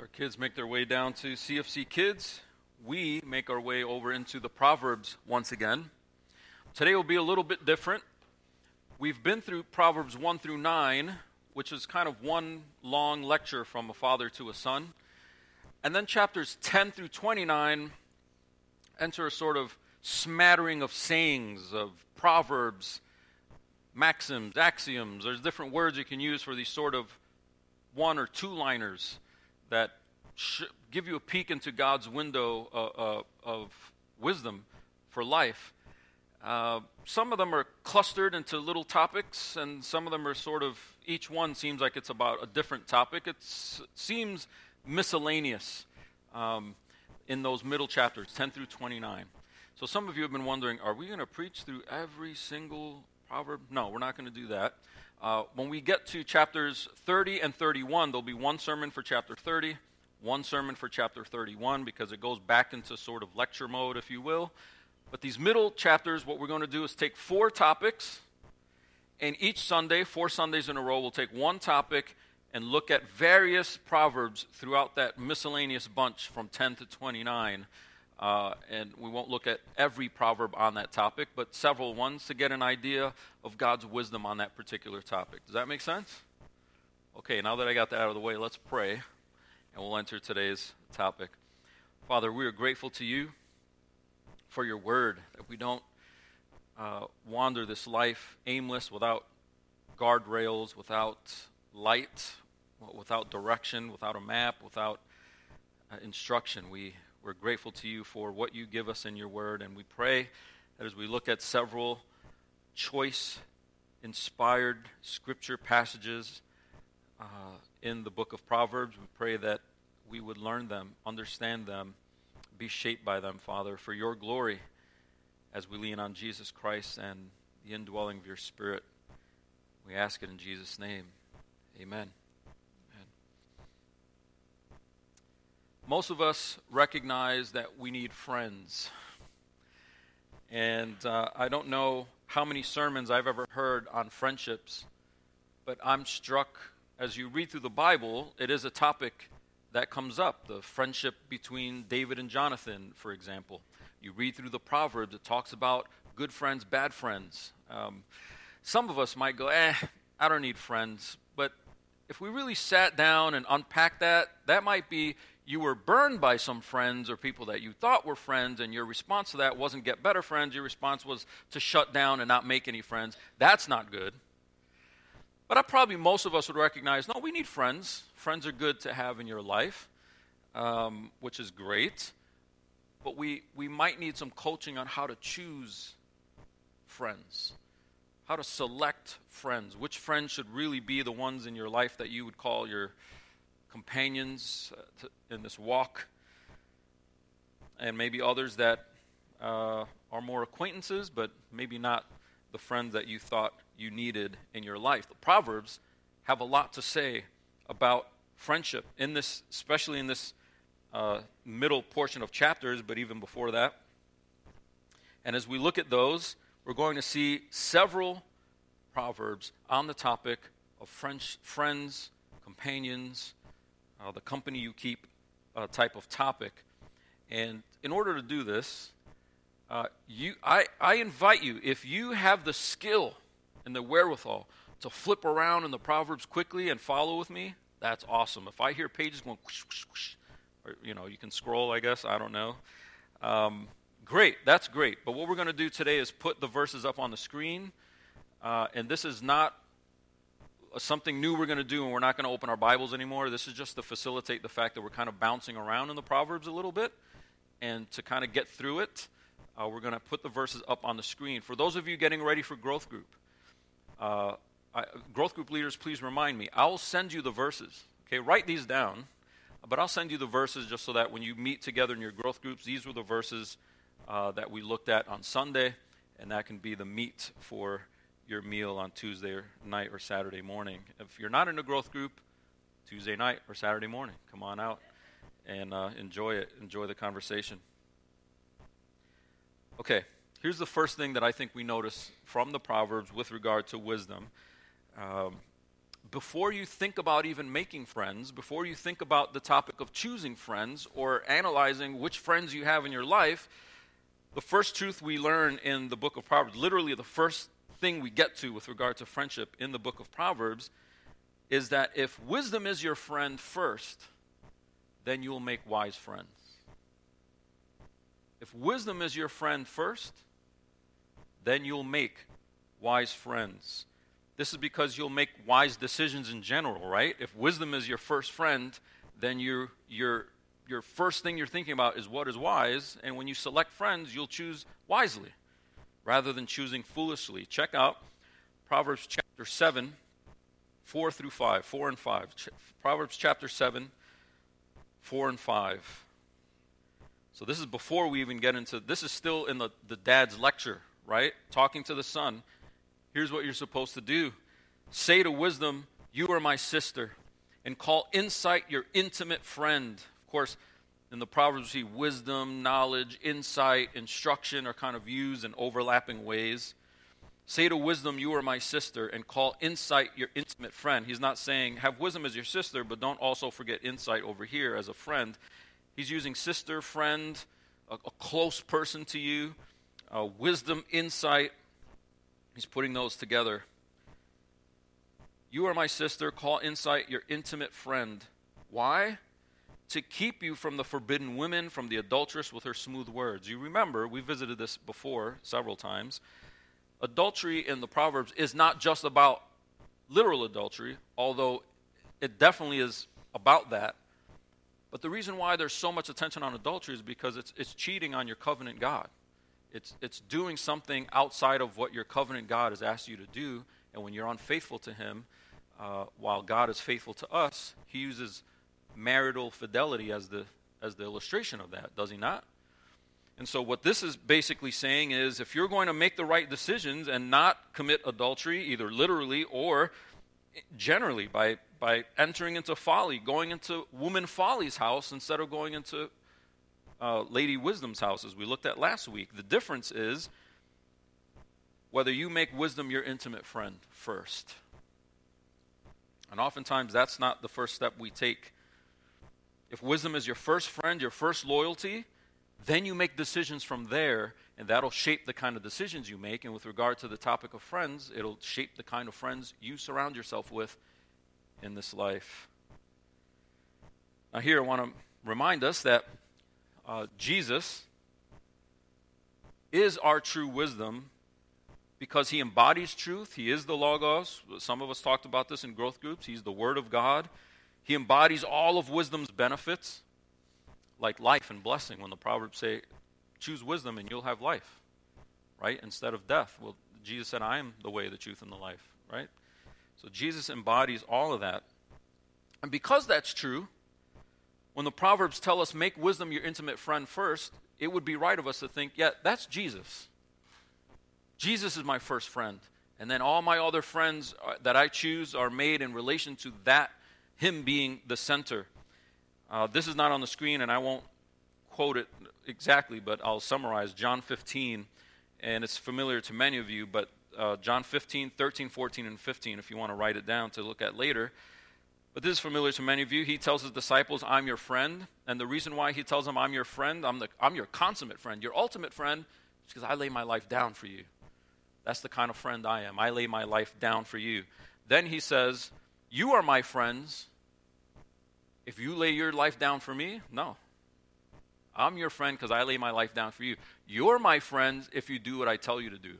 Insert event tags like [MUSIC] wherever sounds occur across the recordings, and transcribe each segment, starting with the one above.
our kids make their way down to CFC Kids, we make our way over into the Proverbs once again. Today will be a little bit different. We've been through Proverbs 1 through 9, which is kind of one long lecture from a father to a son. And then chapters 10 through 29 enter a sort of smattering of sayings, of proverbs, maxims, axioms. There's different words you can use for these sort of one or two liners that sh- give you a peek into God's window uh, uh, of wisdom for life. Uh, some of them are clustered into little topics, and some of them are sort of, each one seems like it's about a different topic. It seems miscellaneous um, in those middle chapters, 10 through 29. So some of you have been wondering, are we going to preach through every single proverb? No, we're not going to do that. Uh, when we get to chapters 30 and 31, there'll be one sermon for chapter 30, one sermon for chapter 31, because it goes back into sort of lecture mode, if you will. But these middle chapters, what we're going to do is take four topics, and each Sunday, four Sundays in a row, we'll take one topic and look at various proverbs throughout that miscellaneous bunch from 10 to 29 uh, and we won't look at every proverb on that topic, but several ones to get an idea of God's wisdom on that particular topic. Does that make sense? Okay, now that I got that out of the way, let's pray, and we'll enter today's topic. Father, we are grateful to you for your word, that we don't uh, wander this life aimless without guardrails, without light, without direction, without a map, without uh, instruction. We we're grateful to you for what you give us in your word, and we pray that as we look at several choice inspired scripture passages uh, in the book of Proverbs, we pray that we would learn them, understand them, be shaped by them, Father, for your glory as we lean on Jesus Christ and the indwelling of your Spirit. We ask it in Jesus' name. Amen. Most of us recognize that we need friends. And uh, I don't know how many sermons I've ever heard on friendships, but I'm struck as you read through the Bible, it is a topic that comes up the friendship between David and Jonathan, for example. You read through the Proverbs, it talks about good friends, bad friends. Um, some of us might go, eh, I don't need friends. But if we really sat down and unpacked that, that might be you were burned by some friends or people that you thought were friends, and your response to that wasn't get better friends. Your response was to shut down and not make any friends. That's not good. But I probably most of us would recognize no, we need friends. Friends are good to have in your life, um, which is great. But we, we might need some coaching on how to choose friends, how to select friends. Which friends should really be the ones in your life that you would call your companions uh, in this walk, and maybe others that uh, are more acquaintances, but maybe not the friends that you thought you needed in your life. The Proverbs have a lot to say about friendship in this, especially in this uh, middle portion of chapters, but even before that. And as we look at those, we're going to see several proverbs on the topic of French, friends, companions, uh, the company you keep uh, type of topic. And in order to do this, uh, you, I, I invite you, if you have the skill and the wherewithal to flip around in the Proverbs quickly and follow with me, that's awesome. If I hear pages going, whoosh, whoosh, whoosh, or, you know, you can scroll, I guess, I don't know. Um, great, that's great. But what we're going to do today is put the verses up on the screen. Uh, and this is not something new we're going to do and we're not going to open our Bibles anymore. This is just to facilitate the fact that we're kind of bouncing around in the Proverbs a little bit. And to kind of get through it, uh, we're going to put the verses up on the screen. For those of you getting ready for growth group, uh, I, growth group leaders, please remind me. I'll send you the verses. Okay, write these down. But I'll send you the verses just so that when you meet together in your growth groups, these were the verses uh, that we looked at on Sunday, and that can be the meat for your meal on Tuesday night or Saturday morning. If you're not in a growth group, Tuesday night or Saturday morning, come on out and uh, enjoy it. Enjoy the conversation. Okay, here's the first thing that I think we notice from the Proverbs with regard to wisdom. Um, before you think about even making friends, before you think about the topic of choosing friends or analyzing which friends you have in your life, the first truth we learn in the book of Proverbs, literally the first thing we get to with regard to friendship in the book of Proverbs, is that if wisdom is your friend first, then you will make wise friends. If wisdom is your friend first, then you'll make wise friends. This is because you'll make wise decisions in general, right? If wisdom is your first friend, then your your your first thing you're thinking about is what is wise, and when you select friends, you'll choose wisely rather than choosing foolishly. Check out Proverbs chapter 7, 4 through 5, 4 and 5. Proverbs chapter 7, 4 and 5. So this is before we even get into this is still in the, the dad's lecture, right? Talking to the son. Here's what you're supposed to do. Say to wisdom, You are my sister, and call insight your intimate friend. Of course, in the Proverbs, we see wisdom, knowledge, insight, instruction are kind of used in overlapping ways. Say to wisdom, You are my sister, and call insight your intimate friend. He's not saying, Have wisdom as your sister, but don't also forget insight over here as a friend. He's using sister, friend, a, a close person to you, uh, wisdom, insight. He's putting those together. You are my sister. Call insight your intimate friend. Why? To keep you from the forbidden women, from the adulteress with her smooth words. You remember, we visited this before several times. Adultery in the Proverbs is not just about literal adultery, although it definitely is about that. But the reason why there's so much attention on adultery is because it's, it's cheating on your covenant God. It's, it's doing something outside of what your covenant God has asked you to do. And when you're unfaithful to Him, uh, while God is faithful to us, He uses marital fidelity as the, as the illustration of that, does He not? And so, what this is basically saying is if you're going to make the right decisions and not commit adultery, either literally or generally by by entering into folly, going into woman folly's house instead of going into uh, Lady Wisdom's house, as we looked at last week. The difference is whether you make wisdom your intimate friend first. And oftentimes that's not the first step we take. If wisdom is your first friend, your first loyalty, then you make decisions from there, and that'll shape the kind of decisions you make. And with regard to the topic of friends, it'll shape the kind of friends you surround yourself with in this life. Now, here I want to remind us that uh, Jesus is our true wisdom because he embodies truth. He is the Logos. Some of us talked about this in growth groups. He's the Word of God. He embodies all of wisdom's benefits, like life and blessing. When the Proverbs say, choose wisdom and you'll have life, right? Instead of death. Well, Jesus said, I am the way, the truth, and the life, right? So Jesus embodies all of that. And because that's true, when the Proverbs tell us, make wisdom your intimate friend first, it would be right of us to think, yeah, that's Jesus. Jesus is my first friend. And then all my other friends uh, that I choose are made in relation to that, Him being the center. Uh, this is not on the screen, and I won't quote it exactly, but I'll summarize John 15, and it's familiar to many of you, but uh, John 15, 13, 14, and 15, if you want to write it down to look at later. But this is familiar to many of you. He tells his disciples, I'm your friend. And the reason why he tells them, I'm your friend, I'm, the, I'm your consummate friend, your ultimate friend, is because I lay my life down for you. That's the kind of friend I am. I lay my life down for you. Then he says, You are my friends. If you lay your life down for me, no. I'm your friend because I lay my life down for you. You're my friends if you do what I tell you to do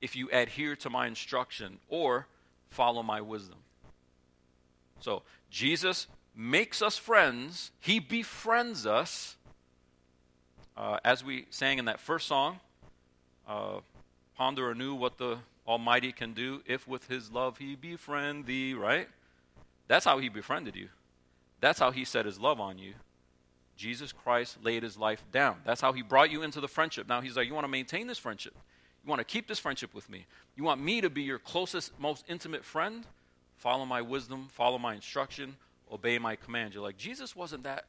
if you adhere to my instruction or follow my wisdom. So, Jesus makes us friends, He befriends us. Uh, as we sang in that first song, uh, ponder anew what the Almighty can do if with His love He befriend thee, right? That's how He befriended you. That's how He set His love on you. Jesus Christ laid His life down. That's how He brought you into the friendship. Now He's like, you want to maintain this friendship? You want to keep this friendship with me. You want me to be your closest, most intimate friend. Follow my wisdom, follow my instruction, obey my command. You're like, Jesus wasn't that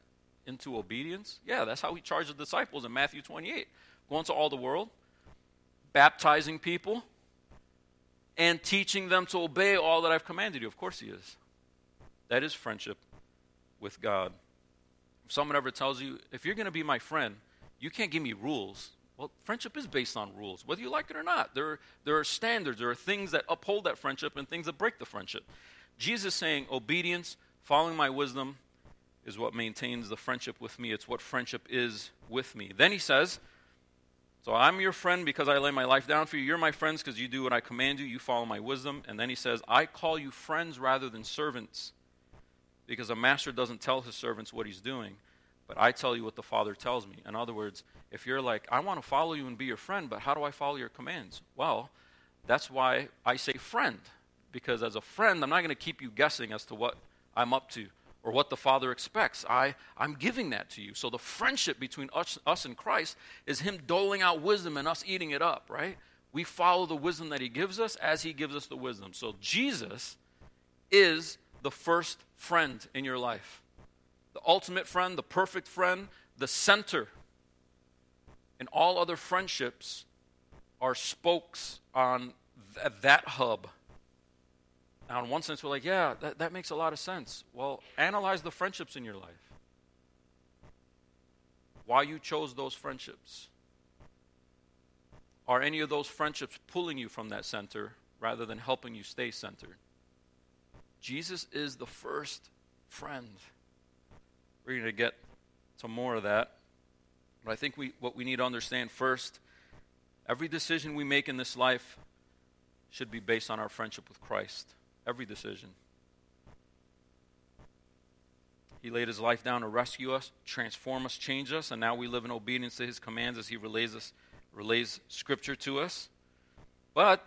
into obedience? Yeah, that's how he charged the disciples in Matthew 28. Going to all the world, baptizing people, and teaching them to obey all that I've commanded you. Of course, He is. That is friendship with God. If someone ever tells you, if you're going to be my friend, you can't give me rules. Well, friendship is based on rules, whether you like it or not. There are, there are standards, there are things that uphold that friendship and things that break the friendship. Jesus saying, obedience, following my wisdom, is what maintains the friendship with me. It's what friendship is with me. Then he says, So I'm your friend because I lay my life down for you. You're my friends because you do what I command you. You follow my wisdom. And then he says, I call you friends rather than servants because a master doesn't tell his servants what he's doing, but I tell you what the Father tells me. In other words, if you're like, I want to follow you and be your friend, but how do I follow your commands? Well, that's why I say friend, because as a friend, I'm not going to keep you guessing as to what I'm up to or what the Father expects. I, I'm giving that to you. So the friendship between us, us and Christ is Him doling out wisdom and us eating it up, right? We follow the wisdom that He gives us as He gives us the wisdom. So Jesus is the first friend in your life. The ultimate friend, the perfect friend, the center. And all other friendships are spokes on th- that hub. Now, in one sense, we're like, yeah, that, that makes a lot of sense. Well, analyze the friendships in your life. Why you chose those friendships. Are any of those friendships pulling you from that center rather than helping you stay centered? Jesus is the first friend. We're going to get to more of that. But I think we, what we need to understand first every decision we make in this life should be based on our friendship with Christ. Every decision. He laid his life down to rescue us, transform us, change us, and now we live in obedience to his commands as he relays us, relays scripture to us. But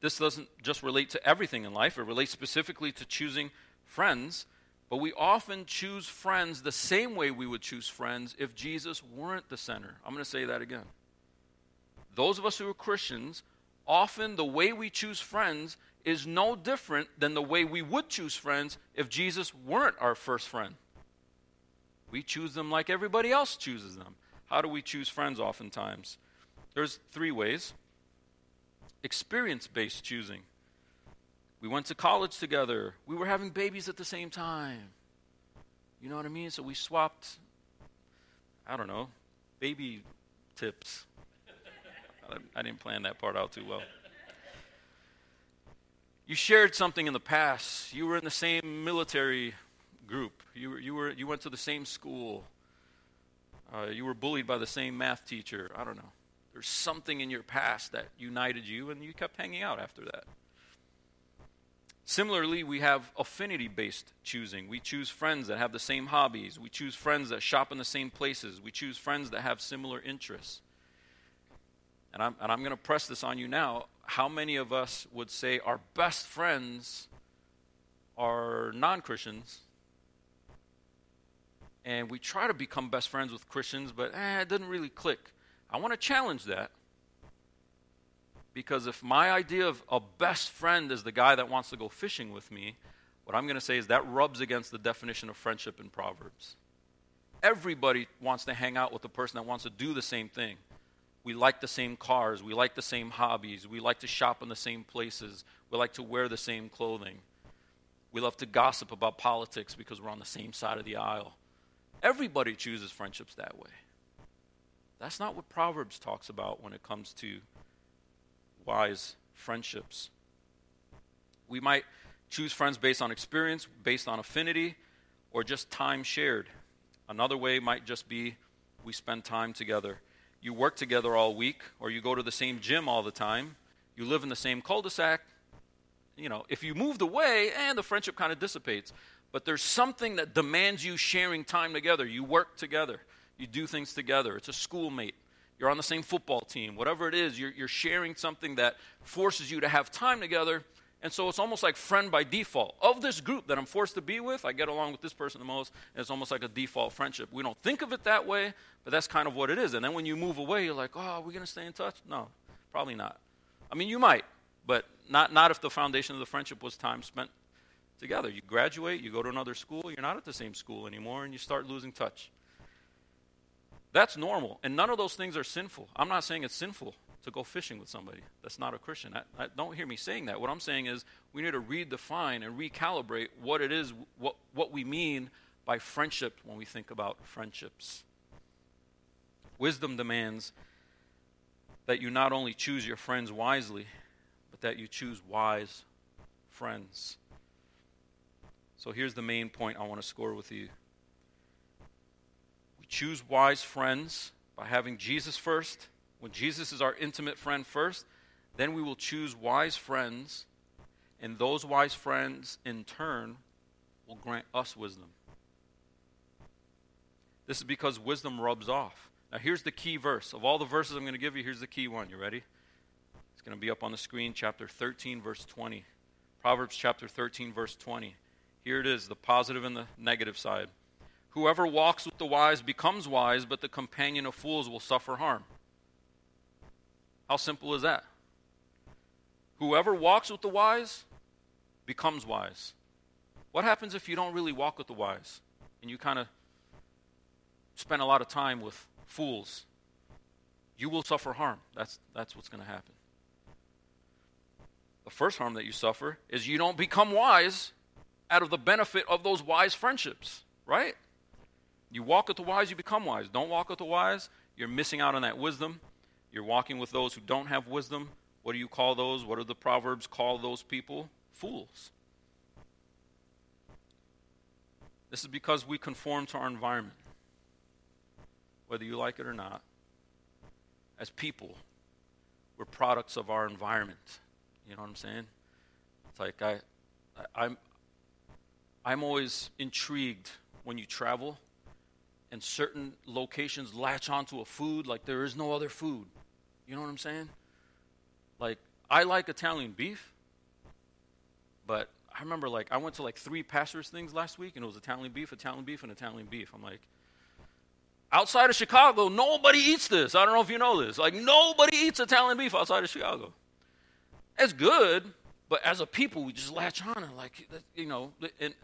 this doesn't just relate to everything in life, it relates specifically to choosing friends. But we often choose friends the same way we would choose friends if Jesus weren't the center. I'm going to say that again. Those of us who are Christians, often the way we choose friends is no different than the way we would choose friends if Jesus weren't our first friend. We choose them like everybody else chooses them. How do we choose friends oftentimes? There's three ways experience based choosing. We went to college together. We were having babies at the same time. You know what I mean? So we swapped, I don't know, baby tips. [LAUGHS] I didn't plan that part out too well. You shared something in the past. You were in the same military group. You, were, you, were, you went to the same school. Uh, you were bullied by the same math teacher. I don't know. There's something in your past that united you, and you kept hanging out after that. Similarly, we have affinity based choosing. We choose friends that have the same hobbies. We choose friends that shop in the same places. We choose friends that have similar interests. And I'm, and I'm going to press this on you now. How many of us would say our best friends are non Christians? And we try to become best friends with Christians, but eh, it doesn't really click. I want to challenge that. Because if my idea of a best friend is the guy that wants to go fishing with me, what I'm going to say is that rubs against the definition of friendship in Proverbs. Everybody wants to hang out with the person that wants to do the same thing. We like the same cars. We like the same hobbies. We like to shop in the same places. We like to wear the same clothing. We love to gossip about politics because we're on the same side of the aisle. Everybody chooses friendships that way. That's not what Proverbs talks about when it comes to wise friendships. We might choose friends based on experience, based on affinity, or just time shared. Another way might just be we spend time together. You work together all week, or you go to the same gym all the time. You live in the same cul de sac. You know, if you moved away, and the friendship kind of dissipates. But there's something that demands you sharing time together. You work together. You do things together. It's a schoolmate. You're on the same football team. Whatever it is, you're, you're sharing something that forces you to have time together. And so it's almost like friend by default. Of this group that I'm forced to be with, I get along with this person the most, and it's almost like a default friendship. We don't think of it that way, but that's kind of what it is. And then when you move away, you're like, oh, are we going to stay in touch? No, probably not. I mean, you might, but not, not if the foundation of the friendship was time spent together. You graduate, you go to another school, you're not at the same school anymore, and you start losing touch. That's normal. And none of those things are sinful. I'm not saying it's sinful. to go fishing with somebody that's not a Christian. I, I, don't hear me saying that. What I'm saying is we need to redefine and recalibrate what it is, what, what we mean by friendship when we think about friendships. Wisdom demands that you not only choose your friends wisely, but that you choose wise friends. So here's the main point I want to score with you. Choose wise friends by having Jesus first. When Jesus is our intimate friend first, then we will choose wise friends, and those wise friends, in turn, will grant us wisdom. This is because wisdom rubs off. Now, here's the key verse. Of all the verses I'm going to give you, here's the key one. You ready? It's going to be up on the screen, chapter 13, verse 20. Proverbs chapter 13, verse 20. Here it is, the positive and the negative side. Whoever walks with the wise becomes wise, but the companion of fools will suffer harm. How simple is that? Whoever walks with the wise becomes wise. What happens if you don't really walk with the wise and you kind of spend a lot of time with fools? You will suffer harm. That's, that's what's going to happen. The first harm that you suffer is you don't become wise out of the benefit of those wise friendships, right? You walk with the wise, you become wise. Don't walk with the wise, you're missing out on that wisdom. You're walking with those who don't have wisdom. What do you call those? What do the Proverbs call those people? Fools. This is because we conform to our environment, whether you like it or not. As people, we're products of our environment. You know what I'm saying? It's like I, I I'm, I'm always intrigued when you travel and certain locations latch onto a food like there is no other food. You know what I'm saying? Like, I like Italian beef, but I remember like I went to like three pastors things last week and it was Italian beef, Italian beef, and Italian beef. I'm like, outside of Chicago, nobody eats this. I don't know if you know this. Like, nobody eats Italian beef outside of Chicago. It's good, but as a people, we just latch on and like, you know, and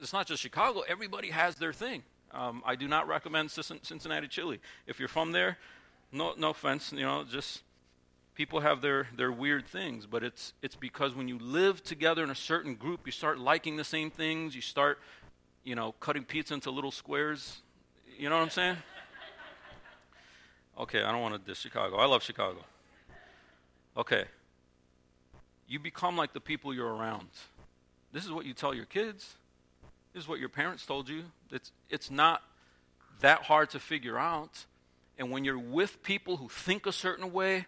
it's not just Chicago. Everybody has their thing. Um, I do not recommend Cincinnati chili. If you're from there, no, no offense, you know, just people have their, their weird things, but it's, it's because when you live together in a certain group, you start liking the same things, you start, you know, cutting pizza into little squares. You know what I'm saying? Okay, I don't want to diss Chicago. I love Chicago. Okay. You become like the people you're around. This is what you tell your kids. Is what your parents told you. It's, it's not that hard to figure out. And when you're with people who think a certain way,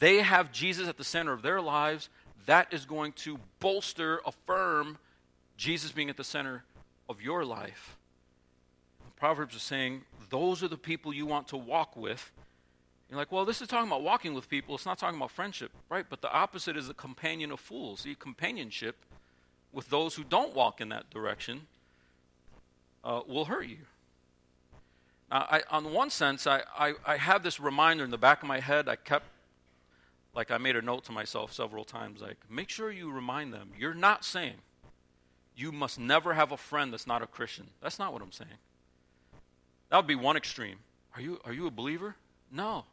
they have Jesus at the center of their lives, that is going to bolster, affirm Jesus being at the center of your life. The Proverbs are saying those are the people you want to walk with. You're like, well, this is talking about walking with people. It's not talking about friendship, right? But the opposite is the companion of fools. See, companionship with those who don't walk in that direction uh, will hurt you. Now, I, on one sense, I, I, I have this reminder in the back of my head. I kept, like, I made a note to myself several times, like, make sure you remind them, you're not saying you must never have a friend that's not a Christian. That's not what I'm saying. That would be one extreme. Are you, are you a believer? No.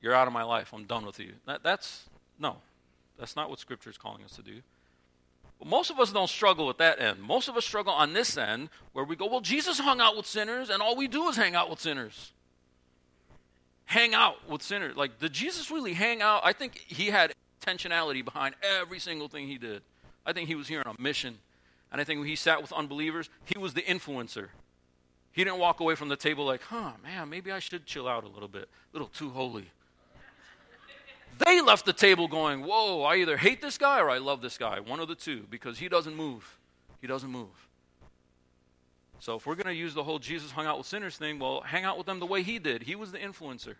You're out of my life. I'm done with you. That, that's, no. That's not what Scripture is calling us to do. Most of us don't struggle with that end. Most of us struggle on this end where we go, well, Jesus hung out with sinners, and all we do is hang out with sinners. Hang out with sinners. Like, did Jesus really hang out? I think he had intentionality behind every single thing he did. I think he was here on a mission. And I think when he sat with unbelievers, he was the influencer. He didn't walk away from the table like, huh, man, maybe I should chill out a little bit. A little too holy. They left the table going, Whoa, I either hate this guy or I love this guy. One of the two, because he doesn't move. He doesn't move. So if we're going to use the whole Jesus hung out with sinners thing, well, hang out with them the way he did. He was the influencer.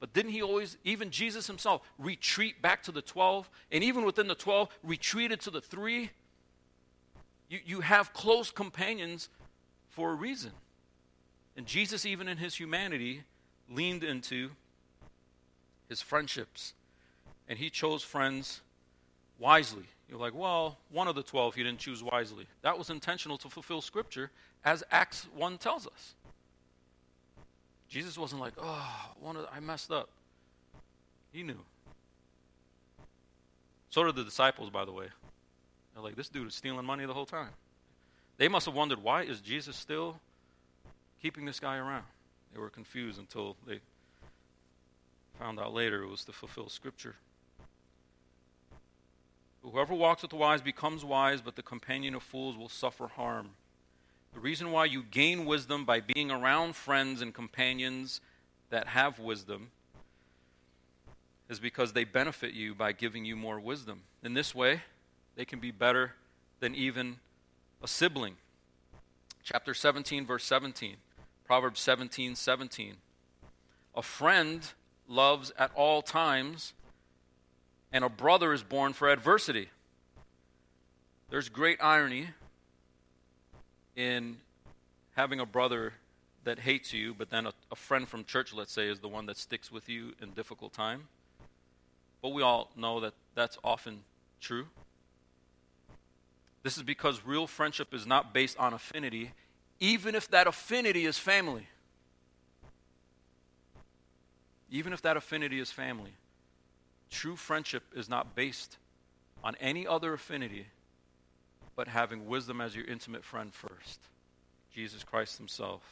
But didn't he always, even Jesus himself, retreat back to the 12? And even within the 12, retreated to the three? You, you have close companions for a reason. And Jesus, even in his humanity, leaned into his friendships and he chose friends wisely. You're like, well, one of the 12 he didn't choose wisely. That was intentional to fulfill Scripture, as Acts 1 tells us. Jesus wasn't like, oh, one of I messed up. He knew. So did the disciples, by the way. They're like, this dude is stealing money the whole time. They must have wondered, why is Jesus still keeping this guy around? They were confused until they found out later it was to fulfill Scripture. Whoever walks with the wise becomes wise, but the companion of fools will suffer harm. The reason why you gain wisdom by being around friends and companions that have wisdom is because they benefit you by giving you more wisdom. In this way, they can be better than even a sibling. Chapter 17, verse 17. Proverbs 17, 17. A friend loves at all times, and a brother is born for adversity. There's great irony in having a brother that hates you, but then a, a, friend from church, let's say, is the one that sticks with you in difficult time. But we all know that that's often true. This is because real friendship is not based on affinity, even if that affinity is family. Even if that affinity is family. True friendship is not based on any other affinity but having wisdom as your intimate friend first Jesus Christ Himself.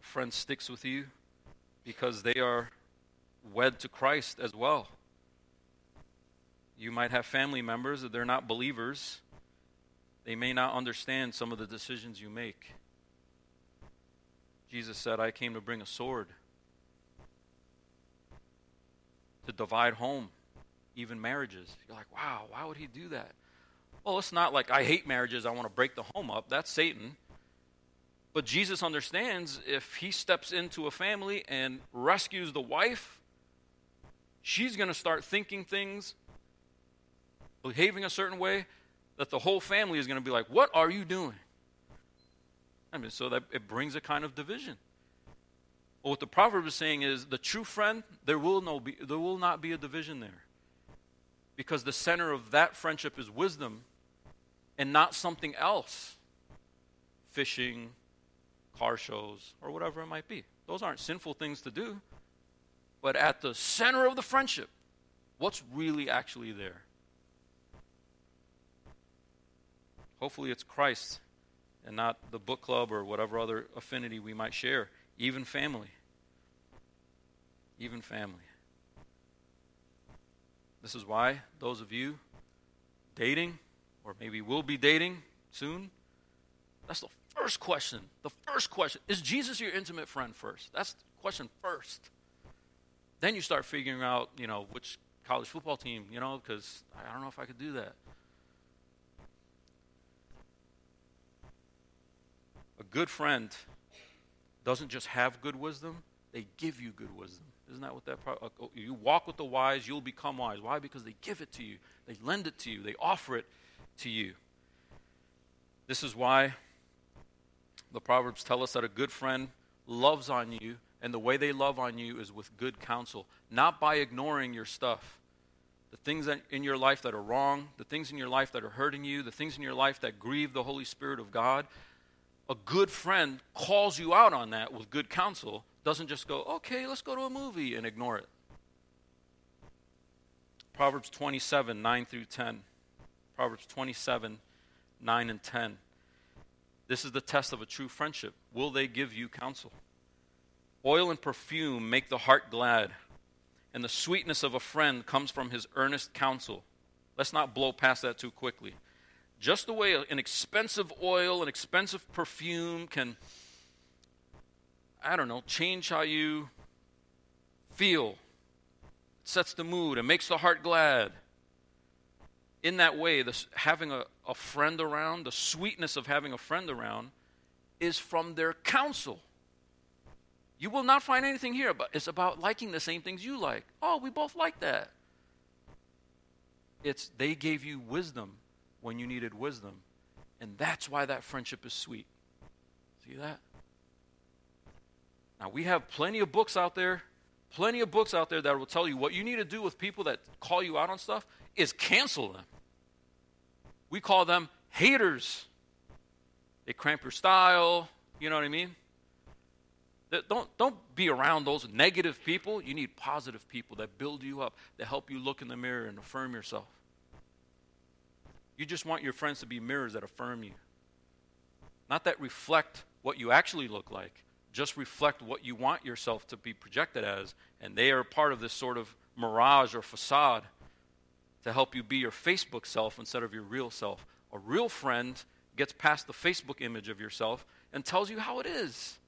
A friend sticks with you because they are wed to Christ as well. You might have family members that they're not believers. They may not understand some of the decisions you make. Jesus said, I came to bring a sword to divide home even marriages. You're like, wow, why would he do that? Well, it's not like I hate marriages, I want to break the home up. That's Satan. But Jesus understands if he steps into a family and rescues the wife, she's going to start thinking things, behaving a certain way, that the whole family is going to be like, What are you doing? I mean, so that it brings a kind of division. What the proverb is saying is the true friend, there will, no be, there will not be a division there because the center of that friendship is wisdom and not something else fishing, car shows, or whatever it might be. Those aren't sinful things to do. But at the center of the friendship, what's really actually there? Hopefully, it's Christ and not the book club or whatever other affinity we might share, even family. Even family. This is why those of you dating, or maybe will be dating soon, that's the first question. The first question is Jesus your intimate friend first? That's the question first. Then you start figuring out, you know, which college football team, you know, because I don't know if I could do that. A good friend doesn't just have good wisdom, they give you good wisdom. Isn't that what that? Pro- oh, you walk with the wise, you'll become wise. Why? Because they give it to you, they lend it to you, they offer it to you. This is why the Proverbs tell us that a good friend loves on you, and the way they love on you is with good counsel, not by ignoring your stuff. The things that in your life that are wrong, the things in your life that are hurting you, the things in your life that grieve the Holy Spirit of God, a good friend calls you out on that with good counsel doesn't just go, okay, let's go to a movie and ignore it. Proverbs 27, 9 through 10. Proverbs 27, 9 and 10. This is the test of a true friendship. Will they give you counsel? Oil and perfume make the heart glad, and the sweetness of a friend comes from his earnest counsel. Let's not blow past that too quickly. Just the way an expensive oil, an expensive perfume can I don't know, change how you feel. It sets the mood, it makes the heart glad. In that way, this, having a, a friend around, the sweetness of having a friend around, is from their counsel. You will not find anything here, but it's about liking the same things you like. Oh, we both like that. It's they gave you wisdom when you needed wisdom, and that's why that friendship is sweet. See that? Now, we have plenty of books out there, plenty of books out there that will tell you what you need to do with people that call you out on stuff is cancel them. We call them haters. They cramp your style, you know what I mean? Don't, don't be around those negative people. You need positive people that build you up, that help you look in the mirror and affirm yourself. You just want your friends to be mirrors that affirm you, not that reflect what you actually look like. Just reflect what you want yourself to be projected as, and they are part of this sort of mirage or facade to help you be your Facebook self instead of your real self. A real friend gets past the Facebook image of yourself and tells you how it is.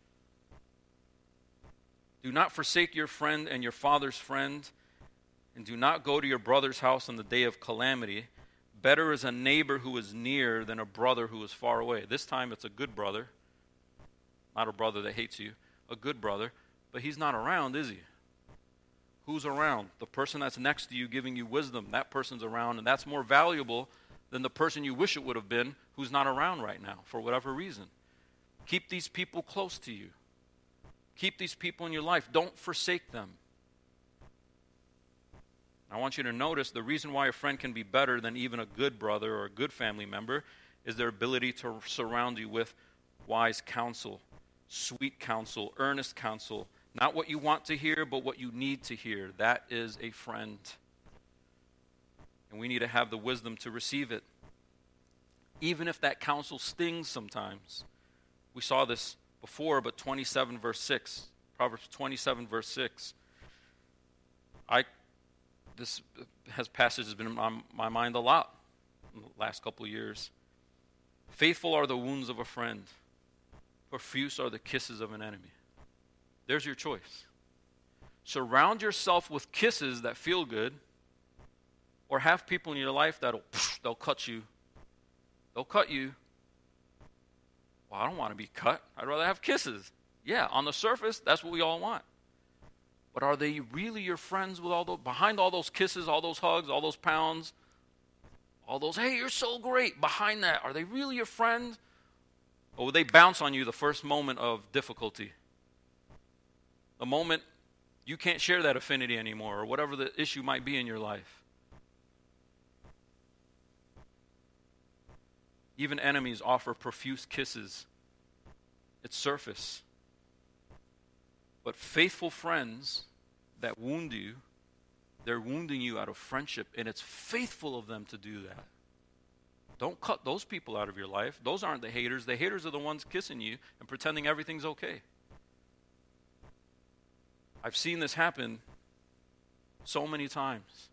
Do not forsake your friend and your father's friend, and do not go to your brother's house on the day of calamity. Better is a neighbor who is near than a brother who is far away. This time it's a good brother, not a brother that hates you, a good brother, but he's not around, is he? Who's around? The person that's next to you giving you wisdom. That person's around, and that's more valuable than the person you wish it would have been who's not around right now for whatever reason. Keep these people close to you. Keep these people in your life. Don't forsake them. I want you to notice the reason why a friend can be better than even a good brother or a good family member is their ability to surround you with wise counsel, sweet counsel, earnest counsel. Not what you want to hear, but what you need to hear. That is a friend. And we need to have the wisdom to receive it. Even if that counsel stings sometimes. We saw this before, but 27 verse 6. Proverbs 27 verse 6. I this has passage has been in my, my mind a lot in the last couple of years. Faithful are the wounds of a friend, profuse are the kisses of an enemy. There's your choice. Surround yourself with kisses that feel good, or have people in your life that'll they'll cut you. They'll cut you well, I don't want to be cut. I'd rather have kisses. Yeah, on the surface, that's what we all want. But are they really your friends with all those behind all those kisses, all those hugs, all those pounds, all those, hey, you're so great, behind that, are they really your friend? Or will they bounce on you the first moment of difficulty? The moment you can't share that affinity anymore, or whatever the issue might be in your life. Even enemies offer profuse kisses. It's surface. But faithful friends that wound you, they're wounding you out of friendship, and it's faithful of them to do that. Don't cut those people out of your life. Those aren't the haters. The haters are the ones kissing you and pretending everything's okay. I've seen this happen so many times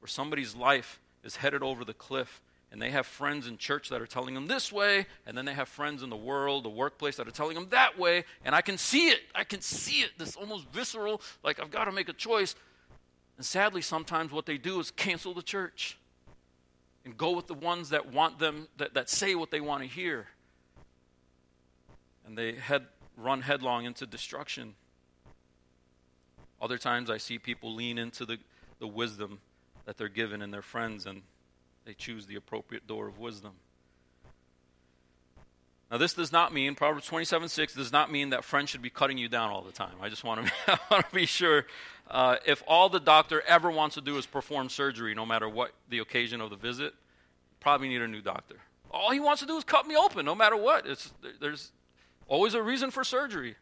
where somebody's life is headed over the cliff and they have friends in church that are telling them this way, and then they have friends in the world, the workplace that are telling them that way, and I can see it. I can see it. This almost visceral, like I've got to make a choice. And sadly, sometimes what they do is cancel the church and go with the ones that want them, that, that say what they want to hear. And they head, run headlong into destruction. Other times I see people lean into the, the wisdom that they're given in their friends and they choose the appropriate door of wisdom. Now, this does not mean, Proverbs 27 6 does not mean that friends should be cutting you down all the time. I just want to, [LAUGHS] want to be sure. Uh, if all the doctor ever wants to do is perform surgery, no matter what the occasion of the visit, probably need a new doctor. All he wants to do is cut me open, no matter what. It's, there's always a reason for surgery.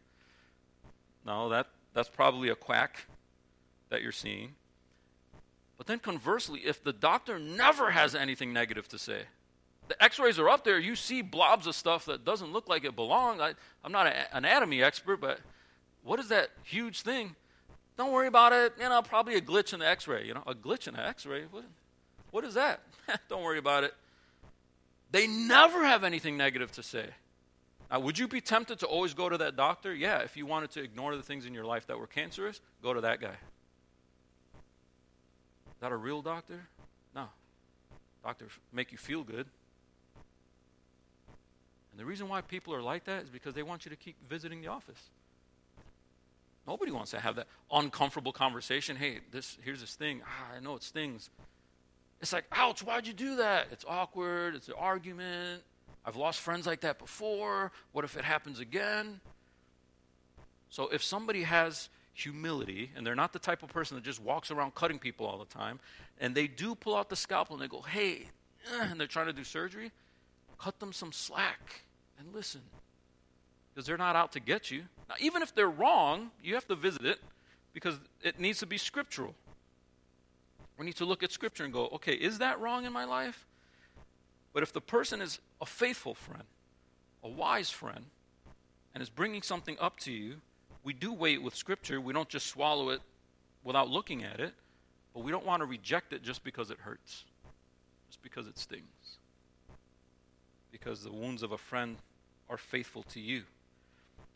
No, that, that's probably a quack that you're seeing. But then conversely, if the doctor never has anything negative to say, the x rays are up there, you see blobs of stuff that doesn't look like it belongs. I, am not an anatomy expert, but what is that huge thing? Don't worry about it. You know, probably a glitch in the x ray. You know, a glitch in the x ray? What, what is that? [LAUGHS] Don't worry about it. They never have anything negative to say. Now, would you be tempted to always go to that doctor? Yeah, if you wanted to ignore the things in your life that were cancerous, go to that guy that a real doctor? No. Doctors make you feel good. And the reason why people are like that is because they want you to keep visiting the office. Nobody wants to have that uncomfortable conversation. Hey, this here's this thing. Ah, I know it stings. It's like, ouch, why'd you do that? It's awkward, it's an argument. I've lost friends like that before. What if it happens again? So if somebody has humility, and they're not the type of person that just walks around cutting people all the time, and they do pull out the scalpel and they go, hey, [CLEARS THROAT] and they're trying to do surgery, cut them some slack and listen. because they're not out to get you. Now, even if they're wrong, you have to visit it because it needs to be scriptural. We need to look at Scripture and go, okay, is that wrong in my life? But if the person is a faithful friend, a wise friend, and is bringing something up to you, we do weigh it with Scripture. We don't just swallow it without looking at it, but we don't want to reject it just because it hurts, just because it stings. Because the wounds of a friend are faithful to you.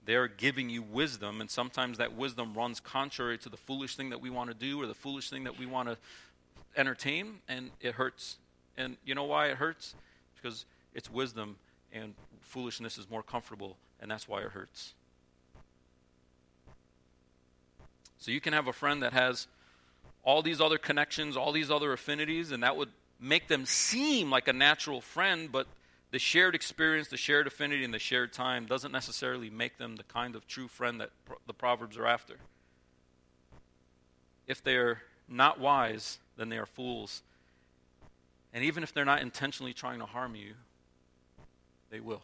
They're giving you wisdom, and sometimes that wisdom runs contrary to the foolish thing that we want to do or the foolish thing that we want to entertain, and it hurts. And you know why it hurts? Because it's wisdom, and foolishness is more comfortable, and that's why it hurts. So you can have a friend that has all these other connections, all these other affinities, and that would make them seem like a natural friend, but the shared experience, the shared affinity, and the shared time doesn't necessarily make them the kind of true friend that the Proverbs are after. If they're not wise, then they are fools. And even if they're not intentionally trying to harm you, they will.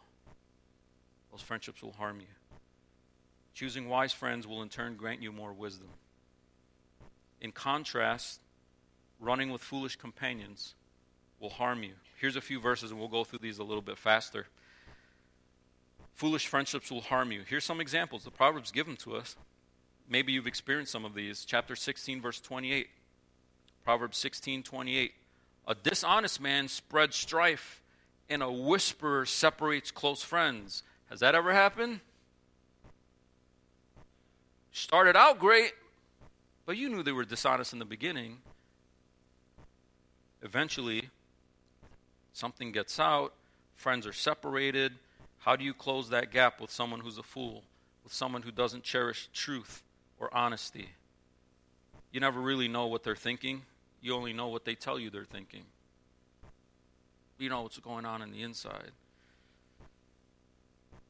Those friendships will harm you. Choosing wise friends will in turn grant you more wisdom. In contrast, running with foolish companions will harm you. Here's a few verses, and we'll go through these a little bit faster. Foolish friendships will harm you. Here's some examples. The Proverbs give them to us. Maybe you've experienced some of these. Chapter 16, verse 28. Proverbs 16 28. A dishonest man spreads strife, and a whisperer separates close friends. Has that ever happened? Started out great, but you knew they were dishonest in the beginning. Eventually, something gets out, friends are separated. How do you close that gap with someone who's a fool, with someone who doesn't cherish truth or honesty? You never really know what they're thinking. You only know what they tell you they're thinking. You know what's going on in the inside.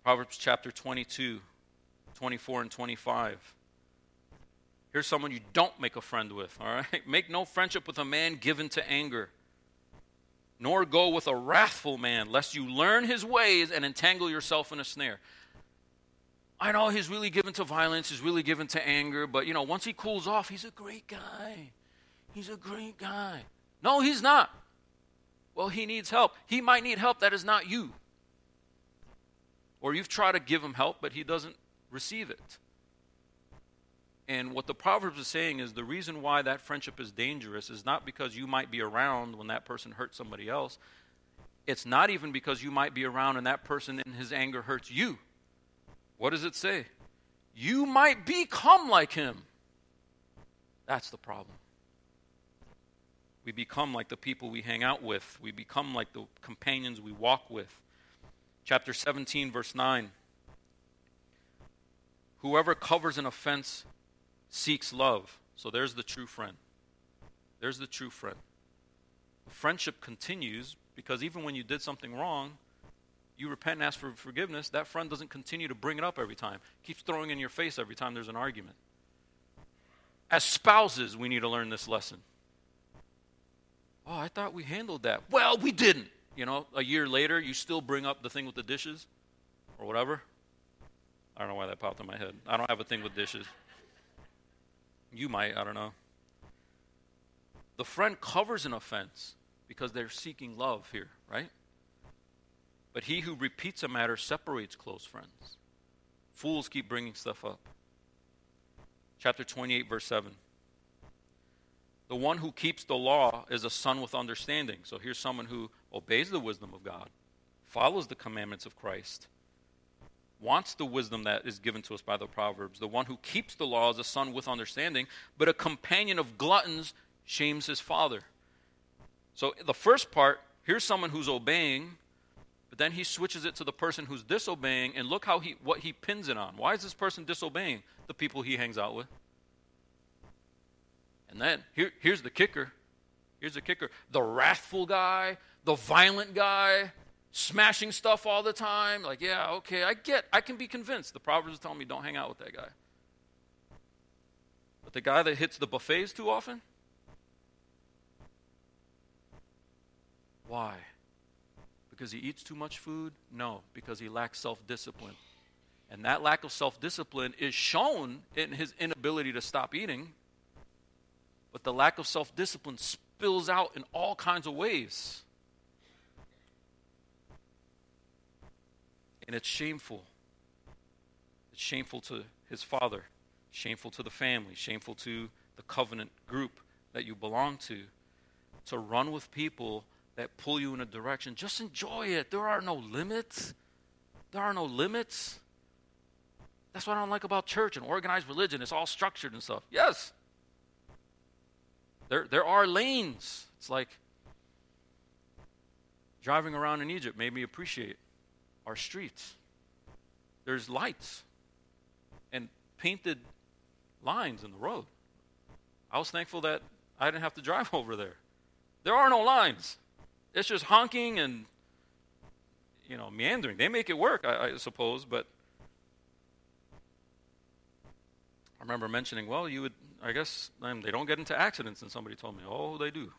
Proverbs chapter 22, 24, and 25. Here's someone you don't make a friend with, all right? [LAUGHS] Make no friendship with a man given to anger, nor go with a wrathful man, lest you learn his ways and entangle yourself in a snare. I know he's really given to violence, he's really given to anger, but you know, once he cools off, he's a great guy. He's a great guy. No, he's not. Well, he needs help. He might need help that is not you. Or you've tried to give him help, but he doesn't receive it. And what the Proverbs is saying is the reason why that friendship is dangerous is not because you might be around when that person hurts somebody else. It's not even because you might be around and that person in his anger hurts you. What does it say? You might become like him. That's the problem. We become like the people we hang out with. We become like the companions we walk with. Chapter 17, verse 9. Whoever covers an offense seeks love. So there's the true friend. There's the true friend. Friendship continues because even when you did something wrong, you repent and ask for forgiveness, that friend doesn't continue to bring it up every time. Keeps throwing in your face every time there's an argument. As spouses, we need to learn this lesson. Oh, I thought we handled that. Well, we didn't. You know, a year later, you still bring up the thing with the dishes or whatever. I don't know why that popped in my head. I don't have a thing with dishes. You might, I don't know. The friend covers an offense because they're seeking love here, right? But he who repeats a matter separates close friends. Fools keep bringing stuff up. Chapter 28, verse 7. The one who keeps the law is a son with understanding. So here's someone who obeys the wisdom of God, follows the commandments of Christ, wants the wisdom that is given to us by the Proverbs. The one who keeps the law is a son with understanding, but a companion of gluttons shames his father. So the first part, here's someone who's obeying, but then he switches it to the person who's disobeying, and look how he what he pins it on. Why is this person disobeying? The people he hangs out with. And then here, here's the kicker. Here's the kicker. The wrathful guy, the violent guy, smashing stuff all the time. Like, yeah, okay, I get, I can be convinced. The Proverbs is telling me don't hang out with that guy. But the guy that hits the buffets too often? Why? Because he eats too much food? No, because he lacks self discipline. And that lack of self discipline is shown in his inability to stop eating. But the lack of self discipline spills out in all kinds of ways. And it's shameful. It's shameful to his father, shameful to the family, shameful to the covenant group that you belong to. To run with people that pull you in a direction. Just enjoy it. There are no limits. There are no limits. That's what I don't like about church and organized religion. It's all structured and stuff. Yes. There, there are lanes. It's like driving around in Egypt made me appreciate our streets. There's lights and painted lines in the road. I was thankful that I didn't have to drive [LAUGHS] over there. There are no lines. It's just honking and you know meandering. They make it work, I, I suppose, but I remember mentioning, well, you would, I guess, um, they don't get into accidents, and somebody told me, oh, they do.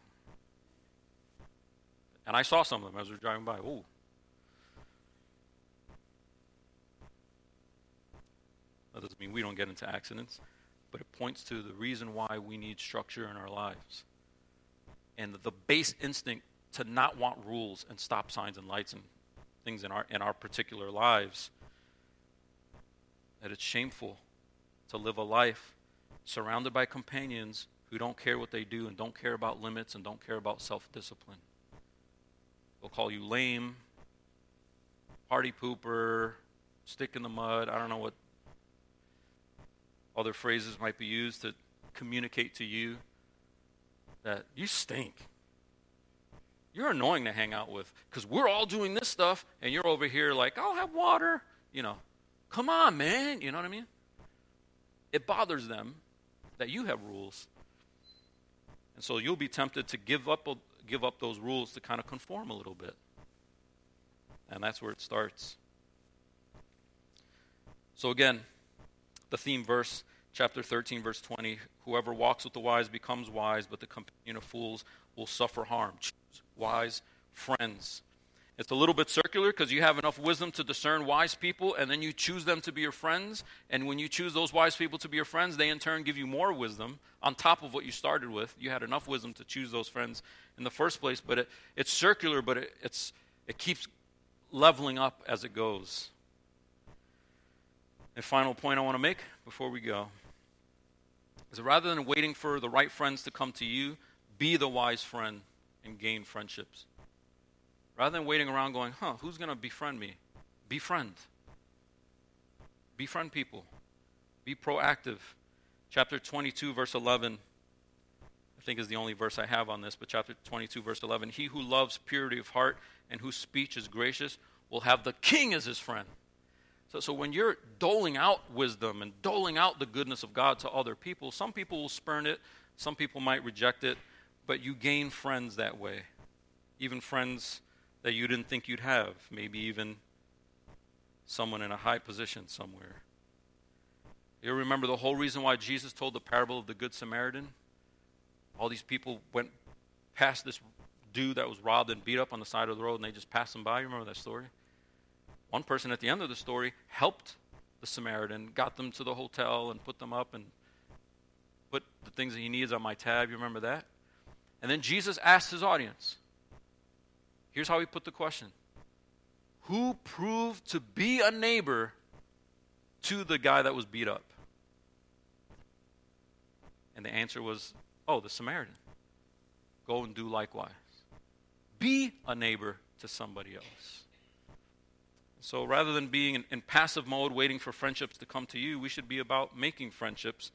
And I saw some of them as we were driving by. Oh. That doesn't mean we don't get into accidents, but it points to the reason why we need structure in our lives. And the base instinct to not want rules and stop signs and lights and things in our in our particular lives that it's shameful to live a life surrounded by companions who don't care what they do and don't care about limits and don't care about self-discipline. They'll call you lame, party pooper, stick in the mud, I don't know what other phrases might be used to communicate to you that you stink. You're annoying to hang out with because we're all doing this stuff and you're over here like, I'll have water. You know, come on, man. You know what I mean? It bothers them that you have rules. And so you'll be tempted to give up, give up those rules to kind of conform a little bit. And that's where it starts. So again, the theme verse, chapter 13, verse 20 Whoever walks with the wise becomes wise, but the companion of fools will suffer harm Choose wise friends. It's a little bit circular because you have enough wisdom to discern wise people, and then you choose them to be your friends. And when you choose those wise people to be your friends, they in turn give you more wisdom on top of what you started with. You had enough wisdom to choose those friends in the first place, but it, it's circular, but it, it's, it keeps leveling up as it goes. A final point I want to make before we go is that rather than waiting for the right friends to come to you, be the wise friend and gain friendships. Rather than waiting around going, huh, who's going to befriend me? Befriend. Befriend people. Be proactive. Chapter 22, verse 11, I think is the only verse I have on this, but chapter 22, verse 11 He who loves purity of heart and whose speech is gracious will have the king as his friend. So, so when you're doling out wisdom and doling out the goodness of God to other people, some people will spurn it, some people might reject it, but you gain friends that way. Even friends that you didn't think you'd have, maybe even someone in a high position somewhere. You remember the whole reason why Jesus told the parable of the Good Samaritan? All these people went past this dude that was robbed and beat up on the side of the road and they just passed him by. You remember that story? One person at the end of the story helped the Samaritan, got them to the hotel and put them up and put the things that he needs on my tab. You remember that? And then Jesus asked his audience. Here's how he put the question Who proved to be a neighbor to the guy that was beat up? And the answer was, Oh, the Samaritan. Go and do likewise. Be a neighbor to somebody else. So rather than being in, in, passive mode, waiting for friendships to come to you, we should be about making friendships.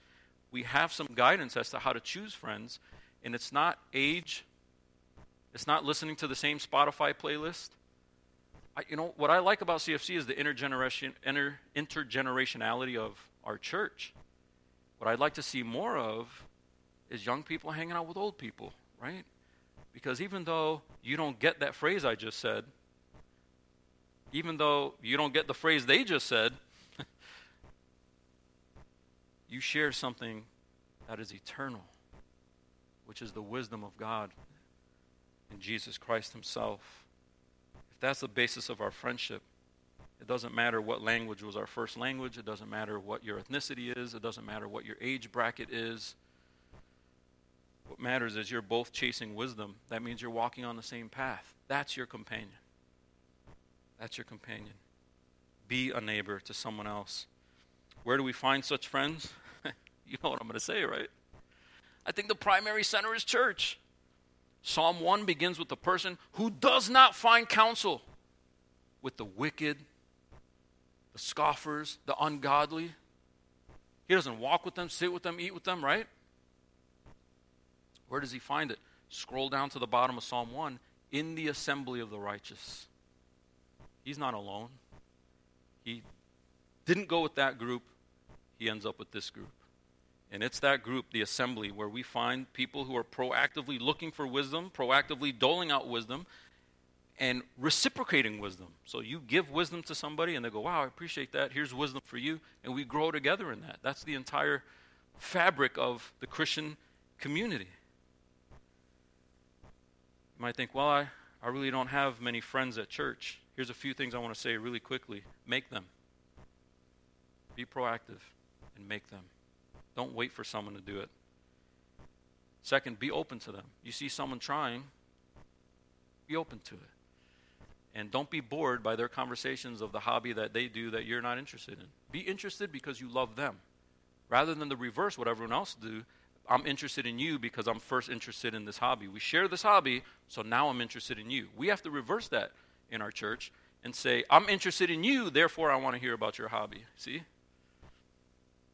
We have some guidance as to how to choose friends, and it's not age, it's not listening to the same Spotify playlist. I, you know, what I like about CFC is the intergeneration, inter, intergenerationality of our church. What I'd like to see more of is young people hanging out with old people, right? Because even though you don't get that phrase I just said, even though you don't get the phrase they just said, [LAUGHS] you share something that is eternal which is the wisdom of God in Jesus Christ Himself. If that's the basis of our friendship, It doesn't matter what language was our first language. It doesn't matter what your ethnicity is. It doesn't matter what your age bracket is. What matters is you're both chasing wisdom. That means you're walking on the same path. That's your companion. That's your companion. Be a neighbor to someone else. Where do we find such friends? [LAUGHS] you know what I'm going to say, right? I think the primary center is church. Psalm 1 begins with the person who does not find counsel with the wicked, the scoffers, the ungodly. He doesn't walk with them, sit with them, eat with them, right? Where does he find it? Scroll down to the bottom of Psalm 1 in the assembly of the righteous. He's not alone. He didn't go with that group, he ends up with this group. And it's that group, the assembly, where we find people who are proactively looking for wisdom, proactively doling out wisdom, and reciprocating wisdom. So you give wisdom to somebody, and they go, Wow, I appreciate that. Here's wisdom for you. And we grow together in that. That's the entire fabric of the Christian community. You might think, Well, I, I really don't have many friends at church. Here's a few things I want to say really quickly make them. Be proactive and make them. Don't wait for someone to do it. Second, be open to them. You see someone trying, be open to it. And don't be bored by their conversations of the hobby that they do that you're not interested in. Be interested because you love them. Rather than the reverse, what everyone else do, I'm interested in you because I'm first interested in this hobby. We share this hobby, so now I'm interested in you. We have to reverse that in our church and say, I'm interested in you, therefore I want to hear about your hobby. See?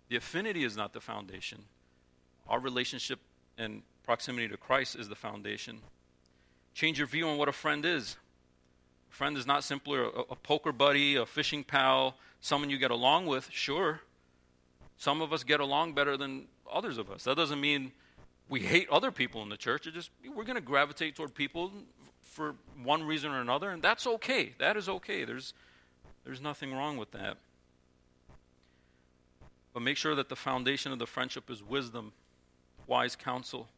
The affinity is not the foundation. Our relationship and proximity to Christ is the foundation. Change your view on what a friend is. A friend is not simply a, a poker buddy, a fishing pal, someone you get along with, sure. Some of us get along better than others of us. That doesn't mean we hate other people in the church. It just we're going to gravitate toward people for one reason or another, and that's okay. That is okay. There's there's nothing wrong with that. But make sure that the foundation of the friendship is wisdom, wise counsel.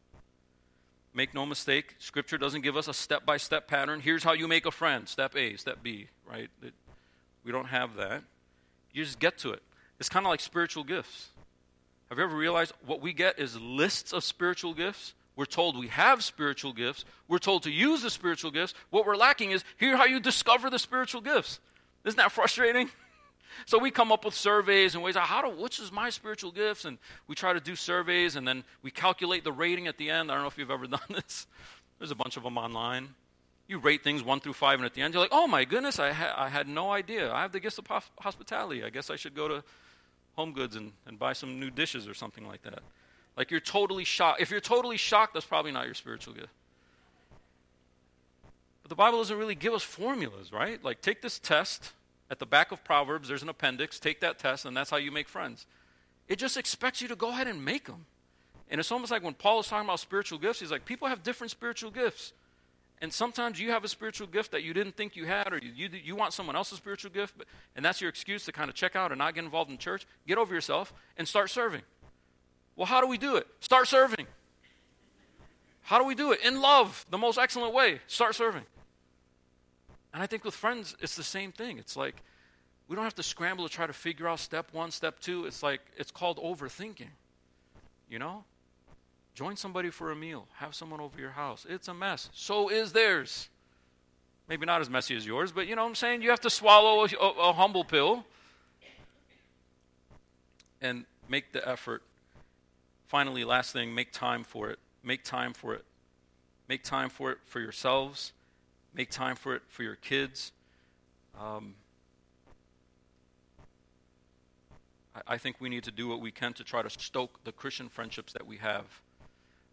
Make no mistake, Scripture doesn't give us a step by step pattern. Here's how you make a friend step A, step B, right? we don't have that. You just get to it. It's kind of like spiritual gifts. Have you ever realized what we get is lists of spiritual gifts? We're told we have spiritual gifts. We're told to use the spiritual gifts. What we're lacking is here how you discover the spiritual gifts. Isn't that [LAUGHS] frustrating? So we come up with surveys and ways how to which is my spiritual gifts, and we try to do surveys, and then we calculate the rating at the end. I don't know if you've ever [LAUGHS] done this. There's a bunch of them online. You rate things one through five, and at the end you're like, "Oh my goodness, I, ha- I had no idea. I have the gifts of hospitality. I guess I should go to Home Goods and, and buy some new dishes or something like that." Like you're totally shocked. If you're totally shocked, that's probably not your spiritual gift. But the Bible doesn't really give us formulas, right? Like take this test at the back of Proverbs, there's an appendix. Take that test, and that's how you make friends. It just expects you to go ahead and make them. And it's almost like when Paul is talking about spiritual gifts, he's like, people have different spiritual gifts. And sometimes you have a spiritual gift that you didn't think you had, or you, you, you want someone else's spiritual gift, but, and that's your excuse to kind of check out and not get involved in church. Get over yourself and start serving. Well, how do we do it? Start serving. How do we do it? In love, the most excellent way. Start serving. And I think with friends, it's the same thing. It's like we don't have to scramble to try to figure out step one, step two. It's like it's called overthinking. You know? Join somebody for a meal, have someone over your house. It's a mess. So is theirs. Maybe not as messy as yours, but you know what I'm saying? You have to swallow a, a, a humble pill and make the effort Finally, last thing, make time for it. Make time for it. Make time for it for yourselves. Make time for it for your kids. Um, I, I think we need to do what we can to try to stoke the Christian friendships that we have.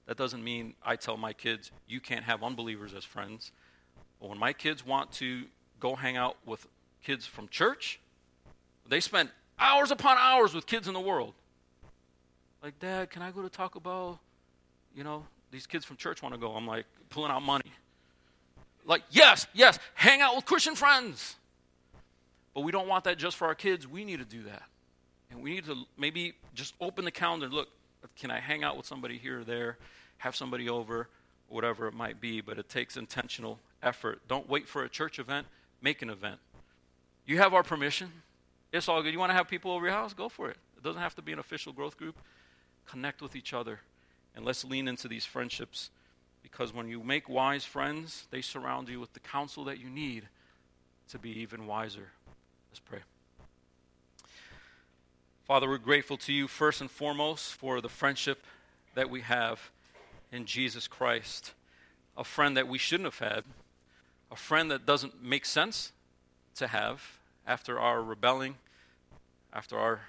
That doesn't mean I tell my kids, you can't have unbelievers as friends. But when my kids want to go hang out with kids from church, they spend hours upon hours with kids in the world. Like, Dad, can I go to Taco Bell? You know, these kids from church want to go. I'm like, pulling out money. Like, yes, yes, hang out with Christian friends. But we don't want that just for our kids. We need to do that. And we need to maybe just open the calendar. And look, can I hang out with somebody here or there? Have somebody over, whatever it might be. But it takes intentional effort. Don't wait for a church event, make an event. You have our permission. It's all good. You want to have people over your house? Go for it. It doesn't have to be an official growth group. Connect with each other. And let's lean into these friendships because when you make wise friends, they surround you with the counsel that you need to be even wiser. Let's pray. Father, we're grateful to you first and foremost for the friendship that we have in Jesus Christ. A friend that we shouldn't have had, a friend that doesn't make sense to have after our rebelling, after our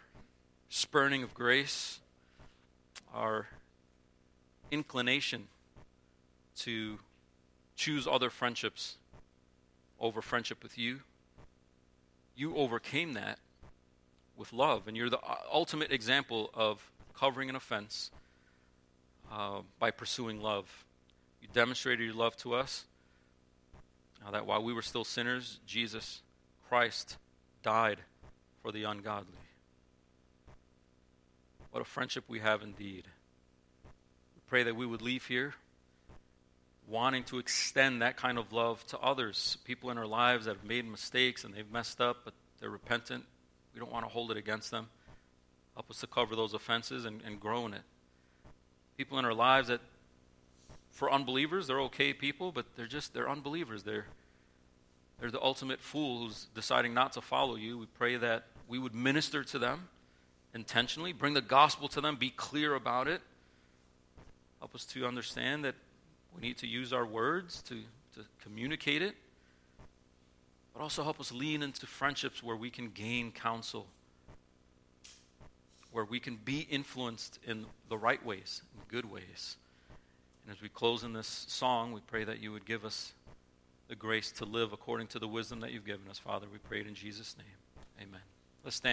spurning of grace, our inclination to choose other friendships over friendship with you. You overcame that with love, and you're the ultimate example of covering an offense uh, by pursuing love. You demonstrated your love to us. Uh, that while we were still sinners, Jesus Christ died for the ungodly. What a friendship we have indeed. We pray that we would leave here wanting to extend that kind of love to others, people in our lives that have made mistakes and they've messed up, but they're repentant. We don't want to hold it against them. Help us to cover those offenses and, and grow in it. People in our lives that, for unbelievers, they're okay people, but they're just, they're unbelievers. They're, they're the ultimate fool who's deciding not to follow you. We pray that we would minister to them intentionally, bring the gospel to them, be clear about it. Help us to understand that we need to use our words to, to communicate it, but also help us lean into friendships where we can gain counsel, where we can be influenced in the right ways, in good ways. And as we close in this song, we pray that you would give us the grace to live according to the wisdom that you've given us, Father. We pray it in Jesus' name. Amen. Let's stand.